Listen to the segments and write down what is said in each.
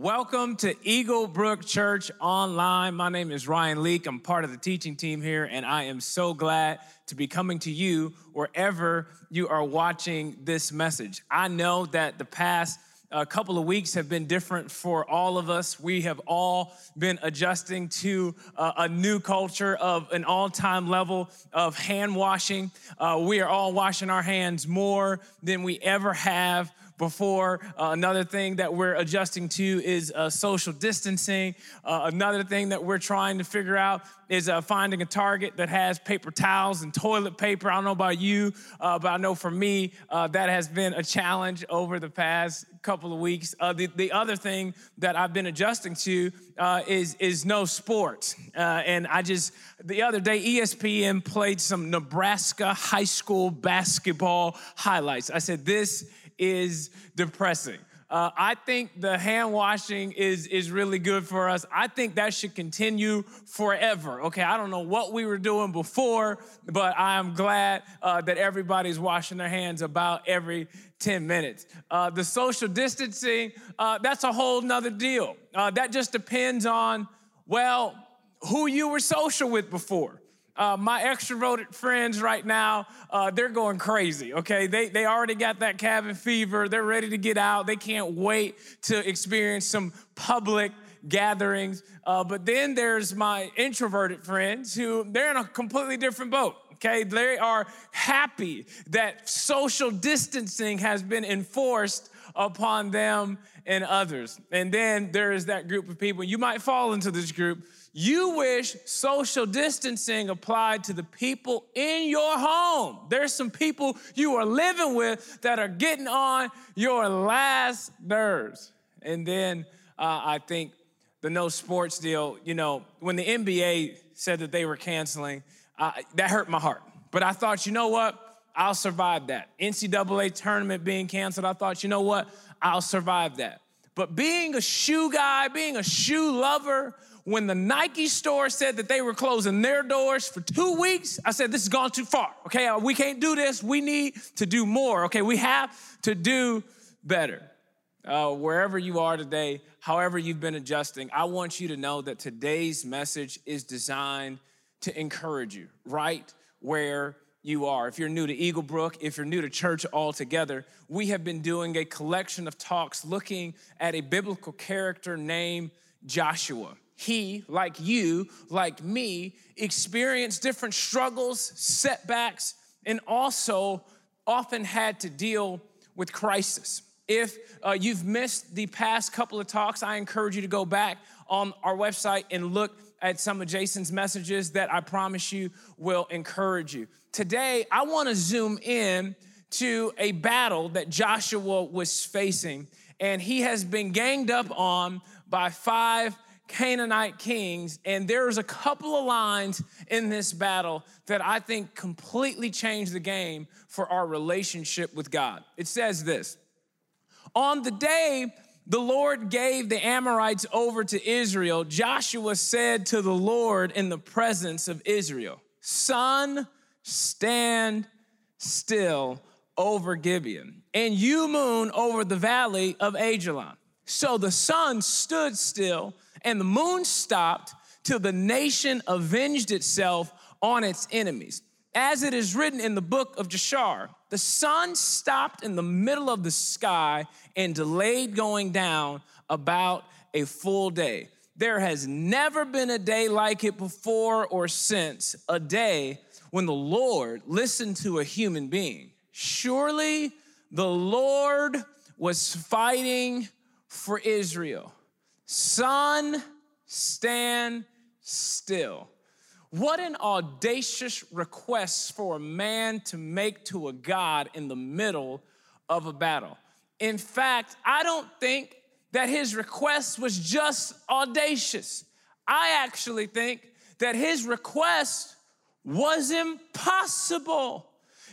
Welcome to Eagle Brook Church Online. My name is Ryan Leak. I'm part of the teaching team here, and I am so glad to be coming to you wherever you are watching this message. I know that the past a couple of weeks have been different for all of us. We have all been adjusting to uh, a new culture of an all time level of hand washing. Uh, we are all washing our hands more than we ever have before. Uh, another thing that we're adjusting to is uh, social distancing. Uh, another thing that we're trying to figure out is uh, finding a Target that has paper towels and toilet paper. I don't know about you, uh, but I know for me, uh, that has been a challenge over the past couple of weeks. the, the other thing that I've been adjusting to is, is no sports. and I just, the other day, ESPN played some Nebraska high school basketball highlights. I said, This is depressing. Uh, I think the hand washing is, is really good for us. I think that should continue forever. Okay, I don't know what we were doing before, but I am glad uh, that everybody's washing their hands about every 10 minutes. Uh, the social distancing, uh, that's a whole nother deal. Uh, that just depends on, well, who you were social with before. Uh, my extroverted friends right now, uh, they're going crazy, okay? They, they already got that cabin fever. They're ready to get out. They can't wait to experience some public gatherings. Uh, but then there's my introverted friends who they're in a completely different boat. Okay, they are happy that social distancing has been enforced upon them and others. And then there is that group of people, you might fall into this group you wish social distancing applied to the people in your home. There's some people you are living with that are getting on your last nerves. And then uh, I think the no sports deal, you know, when the NBA said that they were canceling, uh, that hurt my heart. But I thought, you know what? I'll survive that. NCAA tournament being canceled, I thought, you know what? I'll survive that. But being a shoe guy, being a shoe lover, when the Nike store said that they were closing their doors for two weeks, I said, This has gone too far. Okay, uh, we can't do this. We need to do more. Okay, we have to do better. Uh, wherever you are today, however you've been adjusting, I want you to know that today's message is designed to encourage you right where you are. If you're new to Eagle Brook, if you're new to church altogether, we have been doing a collection of talks looking at a biblical character named Joshua he, like you, like me, experienced different struggles, setbacks, and also often had to deal with crisis. If uh, you've missed the past couple of talks, I encourage you to go back on our website and look at some of Jason's messages that I promise you will encourage you. Today, I want to zoom in to a battle that Joshua was facing, and he has been ganged up on by five Canaanite kings, and there's a couple of lines in this battle that I think completely change the game for our relationship with God. It says this On the day the Lord gave the Amorites over to Israel, Joshua said to the Lord in the presence of Israel, Sun, stand still over Gibeon, and you, moon, over the valley of Ajalon. So the sun stood still and the moon stopped till the nation avenged itself on its enemies. As it is written in the book of Jashar, the sun stopped in the middle of the sky and delayed going down about a full day. There has never been a day like it before or since, a day when the Lord listened to a human being. Surely the Lord was fighting for Israel. Sun, stand still. What an audacious request for a man to make to a God in the middle of a battle. In fact, I don't think that his request was just audacious. I actually think that his request was impossible.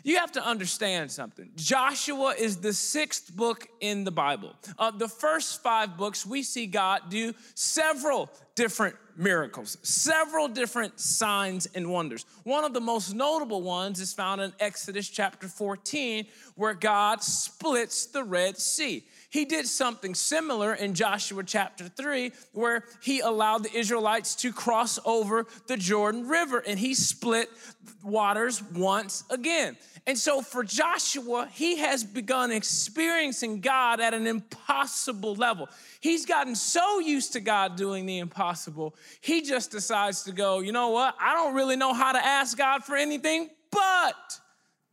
You have to understand something. Joshua is the sixth book in the Bible. Of the first five books, we see God do several different miracles, several different signs and wonders. One of the most notable ones is found in Exodus chapter 14, where God splits the Red Sea. He did something similar in Joshua chapter 3, where he allowed the Israelites to cross over the Jordan River and he split waters once again. And so for Joshua, he has begun experiencing God at an impossible level. He's gotten so used to God doing the impossible, he just decides to go, you know what? I don't really know how to ask God for anything but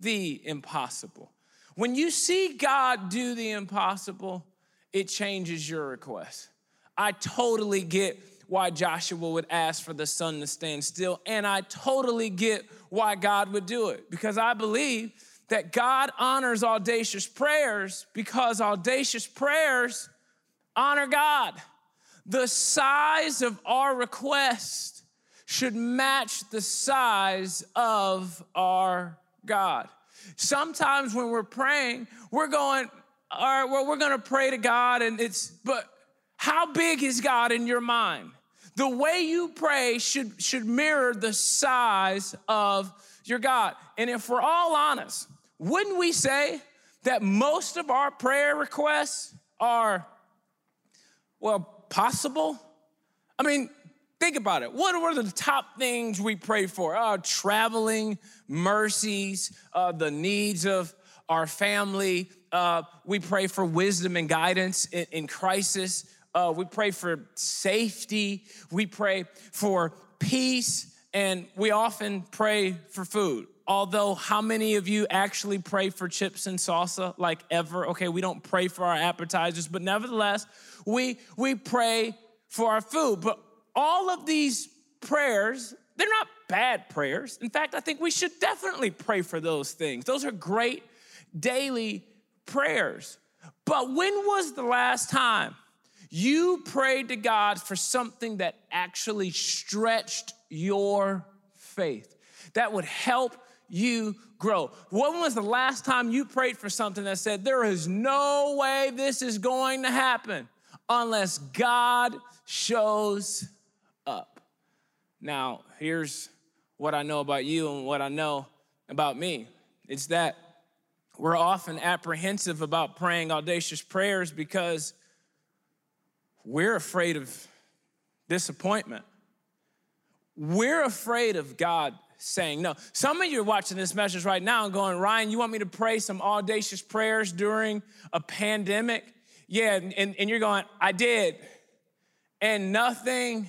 the impossible. When you see God do the impossible, it changes your request. I totally get why Joshua would ask for the sun to stand still, and I totally get why God would do it because I believe that God honors audacious prayers because audacious prayers honor God. The size of our request should match the size of our God. Sometimes when we're praying, we're going, all right, well, we're gonna pray to God, and it's, but how big is God in your mind? The way you pray should, should mirror the size of your God. And if we're all honest, wouldn't we say that most of our prayer requests are, well, possible? I mean, think about it. What are the top things we pray for? Uh, traveling, mercies, uh, the needs of our family. Uh, we pray for wisdom and guidance in, in crisis. Uh, we pray for safety. We pray for peace. And we often pray for food. Although, how many of you actually pray for chips and salsa like ever? Okay, we don't pray for our appetizers, but nevertheless, we, we pray for our food. But all of these prayers, they're not bad prayers. In fact, I think we should definitely pray for those things. Those are great daily prayers. But when was the last time you prayed to God for something that actually stretched your faith, that would help you grow. When was the last time you prayed for something that said, There is no way this is going to happen unless God shows up? Now, here's what I know about you and what I know about me it's that we're often apprehensive about praying audacious prayers because we're afraid of disappointment. We're afraid of God saying no. Some of you are watching this message right now and going, Ryan, you want me to pray some audacious prayers during a pandemic? Yeah, and, and you're going, I did. And nothing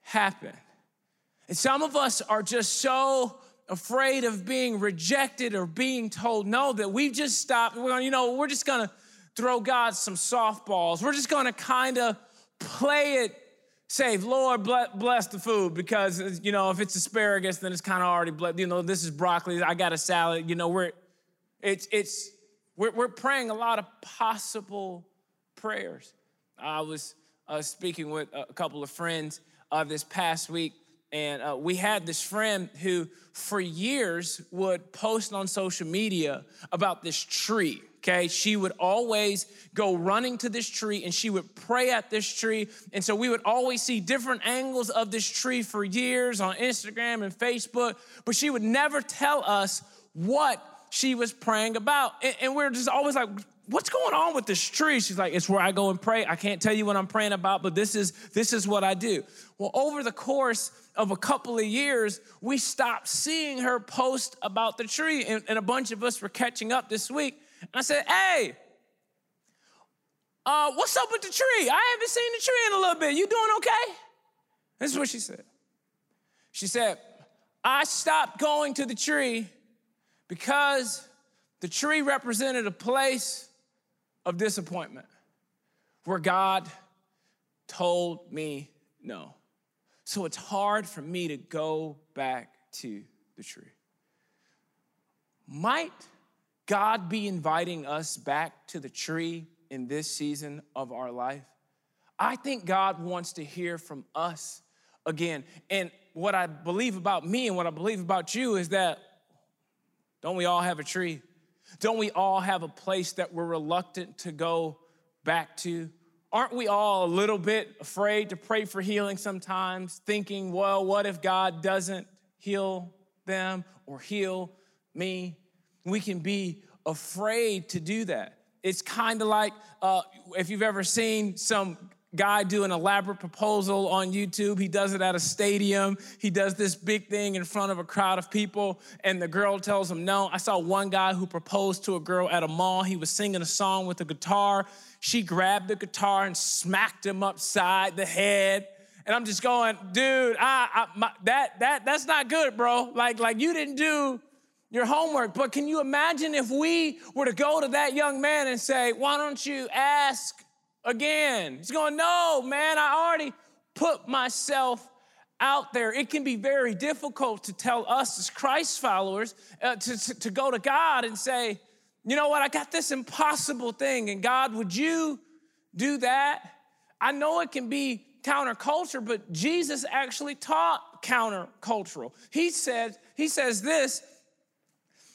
happened. And some of us are just so afraid of being rejected or being told no that we've just stopped. We're going, you know, we're just gonna throw God some softballs. We're just gonna kind of play it safe. Lord, bless the food because, you know, if it's asparagus, then it's kind of already blessed. You know, this is broccoli, I got a salad. You know, we're, it's, it's, we're, we're praying a lot of possible prayers. I was uh, speaking with a couple of friends uh, this past week, and uh, we had this friend who, for years, would post on social media about this tree okay? She would always go running to this tree and she would pray at this tree. And so we would always see different angles of this tree for years on Instagram and Facebook, but she would never tell us what she was praying about. And, we're just always like, what's going on with this tree she's like it's where i go and pray i can't tell you what i'm praying about but this is this is what i do well over the course of a couple of years we stopped seeing her post about the tree and, and a bunch of us were catching up this week and I said, hey, uh, what's up with the tree? I haven't seen the tree in a little bit. You doing okay? This is what she said. She said, I stopped going to the tree because the tree represented a place of disappointment where God told me no. So it's hard for me to go back to the tree. Might God be inviting us back to the tree in this season of our life? I think God wants to hear from us again. And what I believe about me and what I believe about you is that don't we all have a tree? Don't we all have a place that we're reluctant to go back to aren't we all a little bit afraid to pray for healing sometimes, thinking, well, what if God doesn't heal them or heal me? We can be afraid to do that. It's kind of like uh, if you've ever seen some guy do an elaborate proposal on YouTube. He does it at a stadium. He does this big thing in front of a crowd of people, and the girl tells him no. I saw one guy who proposed to a girl at a mall. He was singing a song with a guitar. She grabbed the guitar and smacked him upside the head. And I'm just going, dude, I, I my, that that that's not good, bro. Like like you didn't do your homework. But can you imagine if we were to go to that young man and say, why don't you ask again? He's going, no, man, I already put myself out there. It can be very difficult to tell us as Christ followers uh, to, to, to go to God and say, you know what, I got this impossible thing, and God, would you do that? I know it can be counterculture, but Jesus actually taught countercultural. He said, he says this,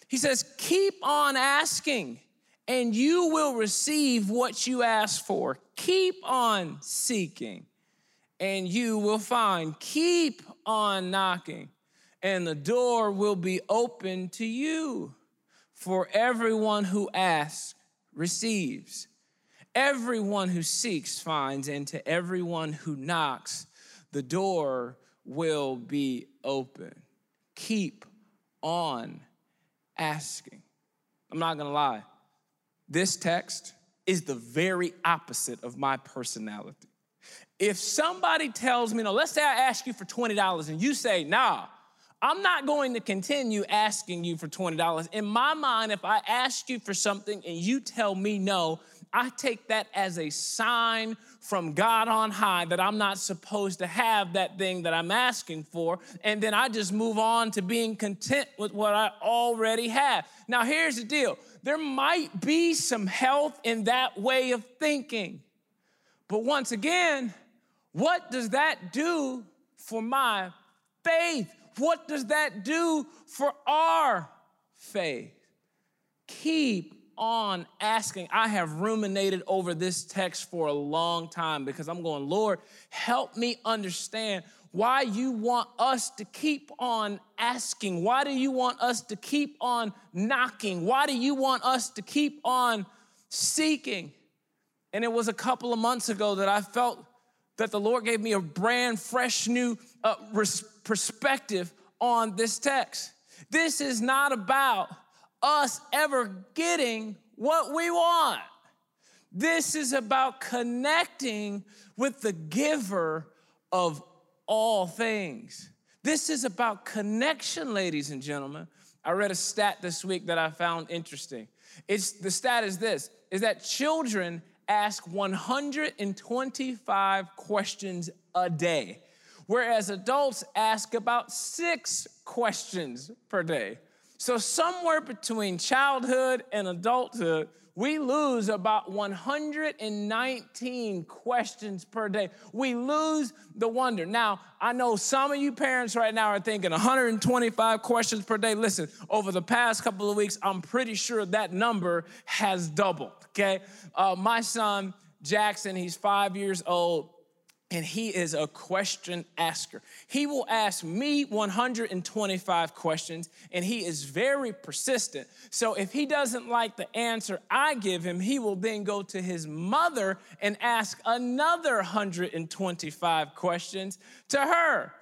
he says, keep on asking and you will receive what you ask for. Keep on seeking and you will find. Keep on knocking and the door will be open to you. For everyone who asks receives, everyone who seeks finds, and to everyone who knocks, the door will be open. Keep on asking. I'm not gonna lie, this text is the very opposite of my personality. If somebody tells me, no, let's say I ask you for $20 and you say, nah, I'm not going to continue asking you for $20. In my mind, if I ask you for something and you tell me no, I take that as a sign from God on high that I'm not supposed to have that thing that I'm asking for. And then I just move on to being content with what I already have. Now, here's the deal there might be some health in that way of thinking. But once again, what does that do for my faith? What does that do for our faith? Keep on asking. I have ruminated over this text for a long time because I'm going, Lord, help me understand why you want us to keep on asking. Why do you want us to keep on knocking? Why do you want us to keep on seeking? And it was a couple of months ago that I felt that the Lord gave me a brand fresh new uh, perspective on this text. This is not about us ever getting what we want. This is about connecting with the giver of all things. This is about connection, ladies and gentlemen. I read a stat this week that I found interesting. It's the stat is this is that children ask 125 questions a day, whereas adults ask about six questions per day. So, somewhere between childhood and adulthood, we lose about 119 questions per day. We lose the wonder. Now, I know some of you parents right now are thinking 125 questions per day. Listen, over the past couple of weeks, I'm pretty sure that number has doubled, okay? Uh, my son, Jackson, he's five years old and he is a question asker. He will ask me 125 questions, and he is very persistent. So if he doesn't like the answer I give him, he will then go to his mother and ask another 125 questions to her.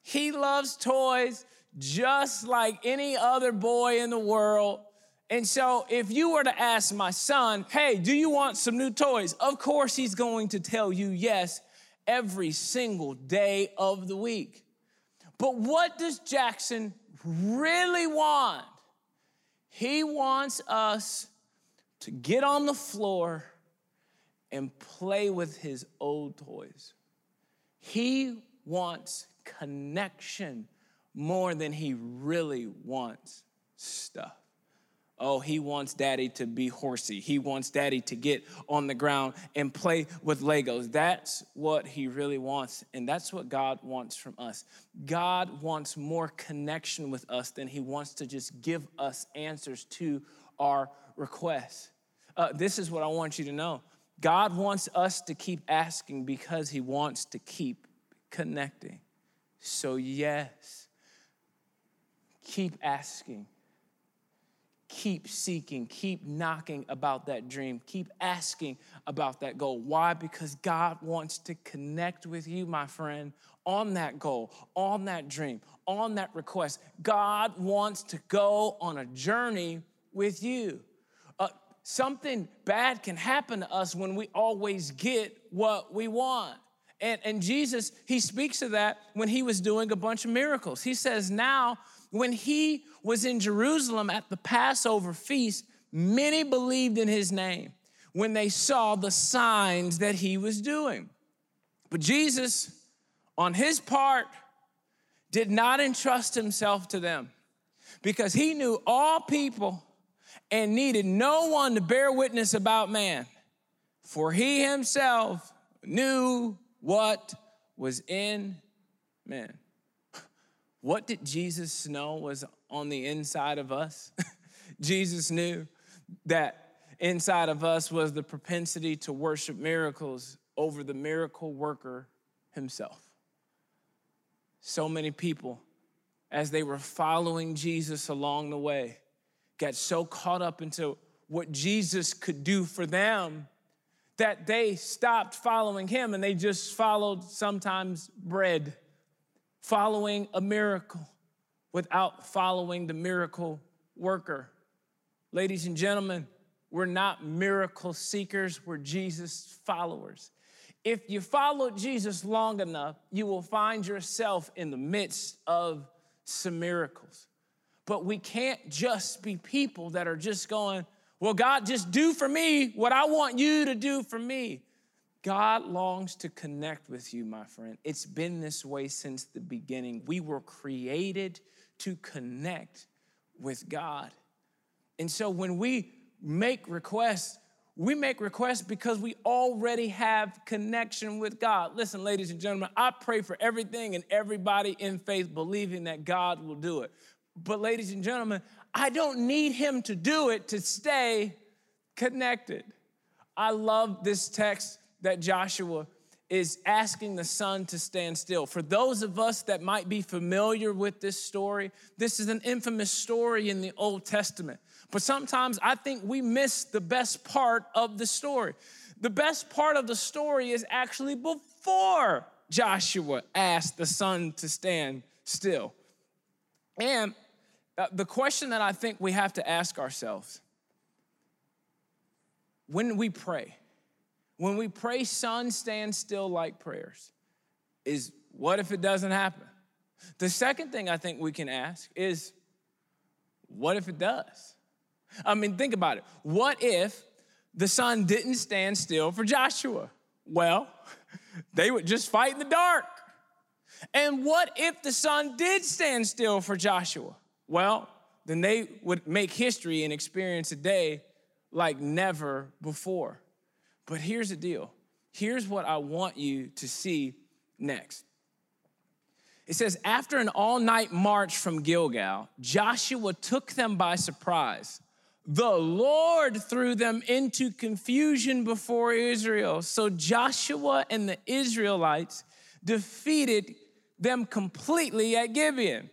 He loves toys just like any other boy in the world. And so, if you were to ask my son, hey, do you want some new toys? Of course, he's going to tell you yes every single day of the week. But what does Jackson really want? He wants us to get on the floor and play with his old toys. He wants connection more than he really wants stuff. Oh, he wants daddy to be horsey. He wants daddy to get on the ground and play with Legos. That's what he really wants. And that's what God wants from us. God wants more connection with us than he wants to just give us answers to our requests. Uh, this is what I want you to know God wants us to keep asking because He wants to keep connecting. So, yes, keep asking, keep seeking, keep knocking about that dream, keep asking about that goal. Why? Because God wants to connect with you, my friend, on that goal, on that dream, on that request. God wants to go on a journey with you. Uh, something bad can happen to us when we always get what we want. And, and Jesus, he speaks of that when he was doing a bunch of miracles. He says, Now, when he was in Jerusalem at the Passover feast, many believed in his name when they saw the signs that he was doing. But Jesus, on his part, did not entrust himself to them because he knew all people and needed no one to bear witness about man, for he himself knew what was in man. What did Jesus know was on the inside of us? Jesus knew that inside of us was the propensity to worship miracles over the miracle worker himself. So many people, as they were following Jesus along the way, got so caught up into what Jesus could do for them that they stopped following him and they just followed sometimes bread, following a miracle without following the miracle worker. Ladies and gentlemen, we're not miracle seekers, we're Jesus followers. If you follow Jesus long enough, you will find yourself in the midst of some miracles. But we can't just be people that are just going, well, God, just do for me what I want you to do for me. God longs to connect with you, my friend. It's been this way since the beginning. We were created to connect with God. And so when we make requests, we make requests because we already have connection with God. Listen, ladies and gentlemen, I pray for everything and everybody in faith believing that God will do it. But, ladies and gentlemen, I don't need him to do it to stay connected. I love this text that Joshua is asking the sun to stand still. For those of us that might be familiar with this story, this is an infamous story in the Old Testament. But sometimes I think we miss the best part of the story. The best part of the story is actually before Joshua asked the sun to stand still. And uh, the question that I think we have to ask ourselves when we pray, when we pray, sun stand still like prayers, is what if it doesn't happen? The second thing I think we can ask is, what if it does? I mean, think about it. What if the sun didn't stand still for Joshua? Well, they would just fight in the dark. And what if the sun did stand still for Joshua? well, then they would make history and experience a day like never before. But here's the deal here's what I want you to see next. It says, after an all night march from Gilgal, Joshua took them by surprise. The Lord threw them into confusion before Israel. So Joshua and the Israelites defeated them completely at Gibeon.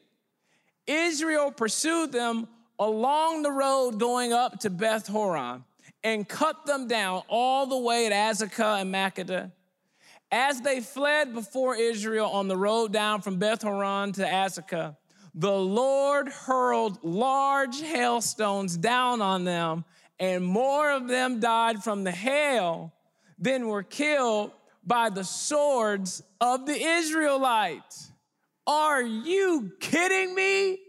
Israel pursued them along the road going up to Beth Horon and cut them down all the way at Azekah and Makkedah. As they fled before Israel on the road down from Beth Horon to Azekah, the Lord hurled large hailstones down on them, and more of them died from the hail than were killed by the swords of the Israelites. Are you kidding me?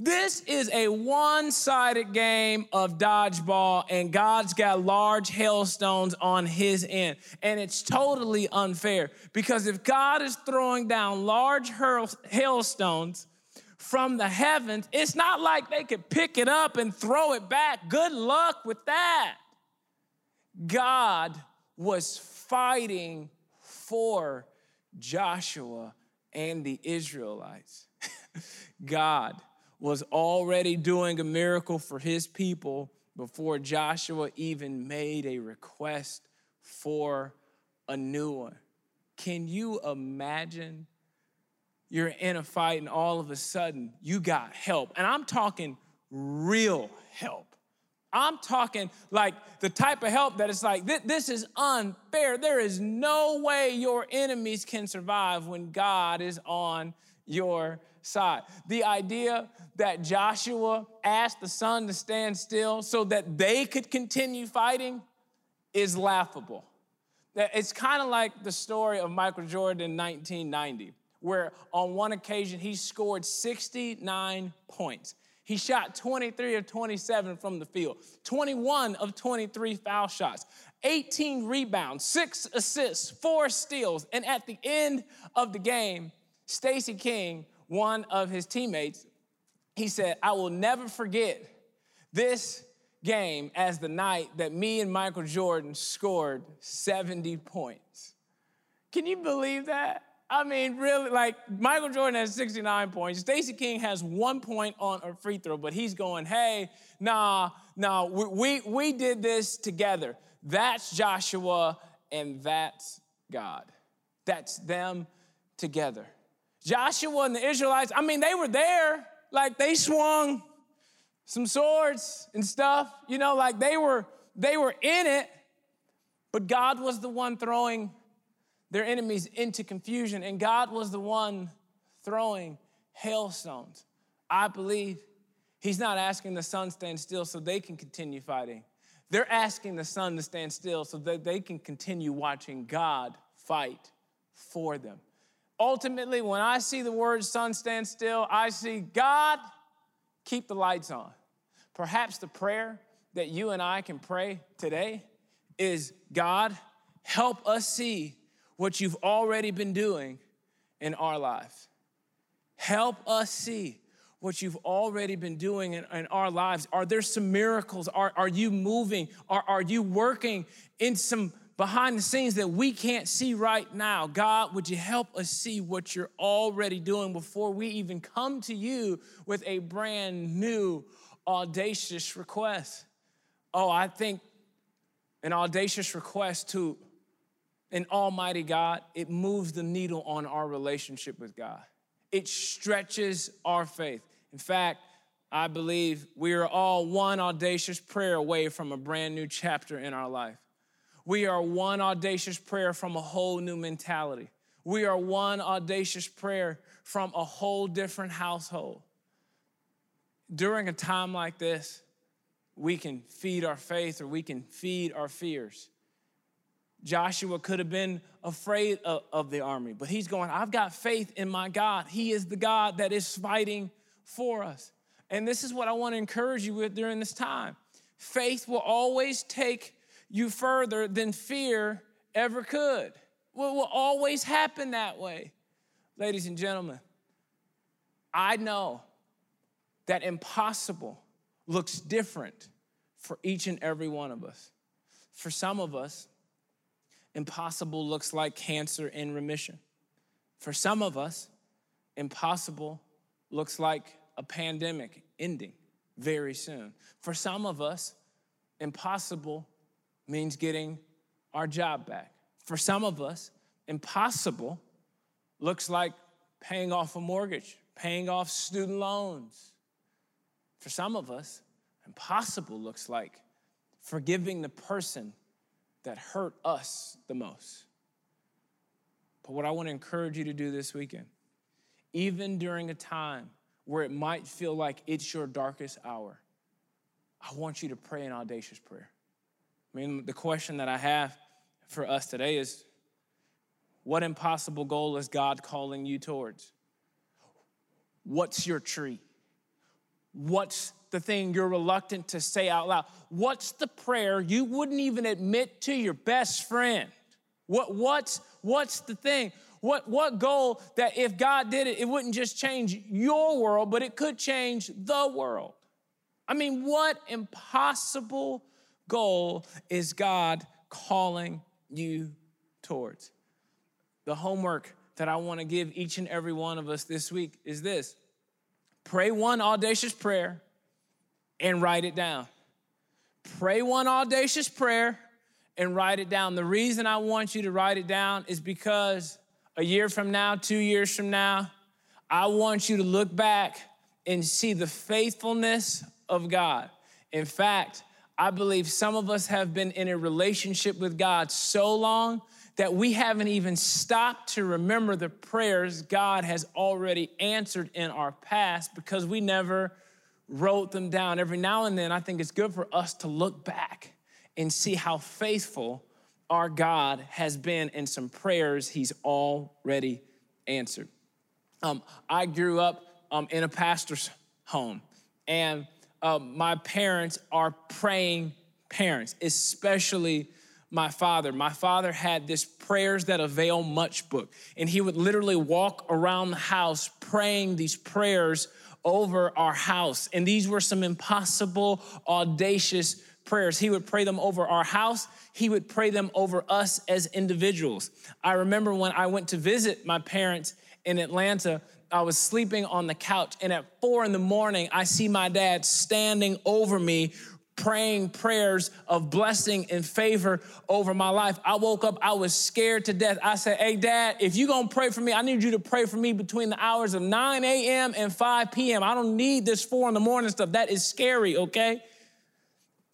This is a one sided game of dodgeball, and God's got large hailstones on his end. And it's totally unfair because if God is throwing down large hailstones from the heavens, it's not like they could pick it up and throw it back. Good luck with that. God was fighting for Joshua and the Israelites. God was already doing a miracle for his people before Joshua even made a request for a new one. Can you imagine you're in a fight and all of a sudden you got help? And I'm talking real help. I'm talking like the type of help that it's like, this is unfair. There is no way your enemies can survive when God is on your side. The idea that Joshua asked the sun to stand still so that they could continue fighting is laughable. It's kind of like the story of Michael Jordan in 1990, where on one occasion he scored 69 points. He shot 23 of 27 from the field, 21 of 23 foul shots, 18 rebounds, six assists, four steals. And at the end of the game, Stacy King, one of his teammates, he said, I will never forget this game as the night that me and Michael Jordan scored 70 points. Can you believe that? I mean, really, like Michael Jordan has 69 points. Stacy King has one point on a free throw, but he's going, hey, nah, nah, we, we, we did this together. That's Joshua and that's God. That's them together. Joshua and the Israelites, I mean, they were there. Like they swung some swords and stuff, you know, like they were they were in it, but God was the one throwing their enemies into confusion, and God was the one throwing hailstones. I believe He's not asking the sun stand still so they can continue fighting. They're asking the sun to stand still so that they can continue watching God fight for them. Ultimately, when I see the word sun stand still, I see God keep the lights on. Perhaps the prayer that you and I can pray today is God, help us see what you've already been doing in our lives. Help us see what you've already been doing in, in, our lives. Are there some miracles? Are, are you moving? Are, are you working in some behind the scenes that we can't see right now? God, would you help us see what you're already doing before we even come to you with a brand new, audacious request? Oh, I think an audacious request to an almighty God, it moves the needle on our relationship with God. It stretches our faith. In fact, I believe we are all one audacious prayer away from a brand new chapter in our life. We are one audacious prayer from a whole new mentality. We are one audacious prayer from a whole different household. During a time like this, we can feed our faith or we can feed our fears. Joshua could have been afraid of, of, the army, but he's going, I've got faith in my God. He is the God that is fighting for us. And this is what I want to encourage you with during this time. Faith will always take you further than fear ever could. It will always happen that way. Ladies and gentlemen, I know that impossible looks different for each and every one of us. For some of us, impossible looks like cancer in remission. For some of us, impossible looks like a pandemic ending very soon. For some of us, impossible means getting our job back. For some of us, impossible looks like paying off a mortgage, paying off student loans. For some of us, impossible looks like forgiving the person that hurt us the most. But what I want to encourage you to do this weekend, even during a time where it might feel like it's your darkest hour, I want you to pray an audacious prayer. I mean, the question that I have for us today is what impossible goal is God calling you towards? What's your tree? What's the thing you're reluctant to say out loud? What's the prayer you wouldn't even admit to your best friend? What, what's, what's the thing? What, what goal that if God did it, it wouldn't just change your world, but it could change the world? I mean, what impossible goal is God calling you towards? The homework that I want to give each and every one of us this week is this pray one audacious prayer and write it down. Pray one audacious prayer and write it down. The reason I want you to write it down is because a year from now, two years from now, I want you to look back and see the faithfulness of God. In fact, I believe some of us have been in a relationship with God so long that we haven't even stopped to remember the prayers God has already answered in our past because we never wrote them down. Every now and then, I think it's good for us to look back and see how faithful our God has been in some prayers He's already answered. Um, I grew up um, in a pastor's home, and uh, my parents are praying parents, especially my father. My father had this prayers that avail much book, and he would literally walk around the house praying these prayers over our house. And these were some impossible, audacious prayers. He would pray them over our house, he would pray them over us as individuals. I remember when I went to visit my parents in Atlanta, I was sleeping on the couch, and at four in the morning, I see my dad standing over me, praying prayers of blessing and favor over my life. I woke up, I was scared to death. I said, Hey, dad, if you're gonna pray for me, I need you to pray for me between the hours of 9 a.m. and 5 p.m. I don't need this four in the morning stuff. That is scary, okay?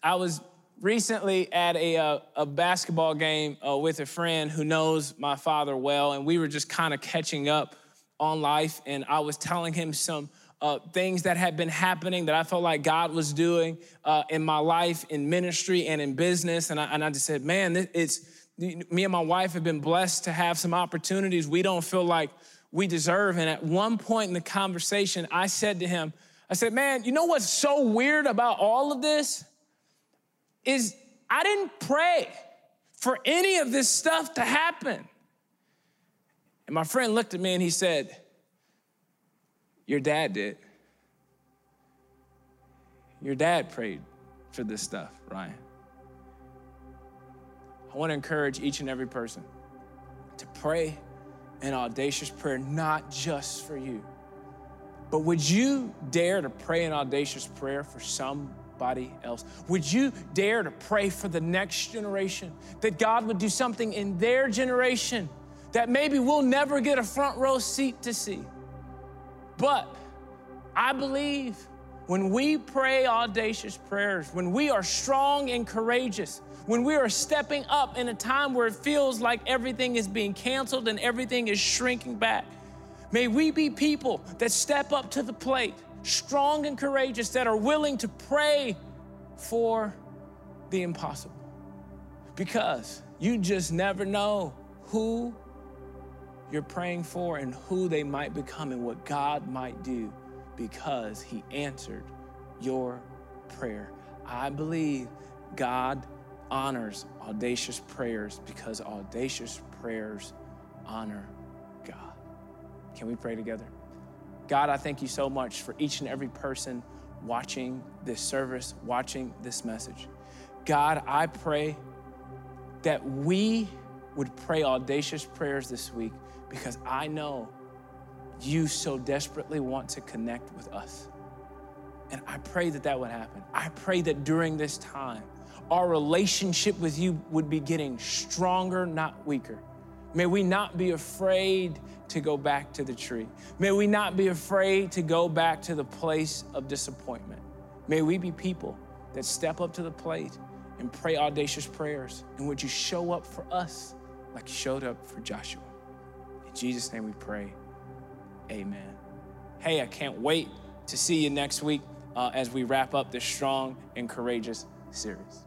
I was recently at a, uh, a basketball game uh, with a friend who knows my father well, and we were just kind of catching up on life, and I was telling him some uh, things that had been happening that I felt like God was doing uh, in my life, in ministry, and in business. And I, and I just said, man, it's me and my wife have been blessed to have some opportunities we don't feel like we deserve. And at one point in the conversation, I said to him, I said, man, you know what's so weird about all of this? Is I didn't pray for any of this stuff to happen. And my friend looked at me and he said, Your dad did. Your dad prayed for this stuff, Ryan. I want to encourage each and every person to pray an audacious prayer, not just for you, but would you dare to pray an audacious prayer for somebody else? Would you dare to pray for the next generation that God would do something in their generation? That maybe we'll never get a front row seat to see. But I believe when we pray audacious prayers, when we are strong and courageous, when we are stepping up in a time where it feels like everything is being canceled and everything is shrinking back, may we be people that step up to the plate, strong and courageous, that are willing to pray for the impossible. Because you just never know who you're praying for and who they might become and what God might do because He answered your prayer. I believe God honors audacious prayers because audacious prayers honor God. Can we pray together? God, I thank you so much for each and every person watching this service, watching this message. God, I pray that we would pray audacious prayers this week because I know you so desperately want to connect with us. And I pray that that would happen. I pray that during this time, our relationship with you would be getting stronger, not weaker. May we not be afraid to go back to the tree. May we not be afraid to go back to the place of disappointment. May we be people that step up to the plate and pray audacious prayers. And would you show up for us like you showed up for Joshua? Jesus' name we pray. Amen. Hey, I can't wait to see you next week uh, as we wrap up this strong and courageous series.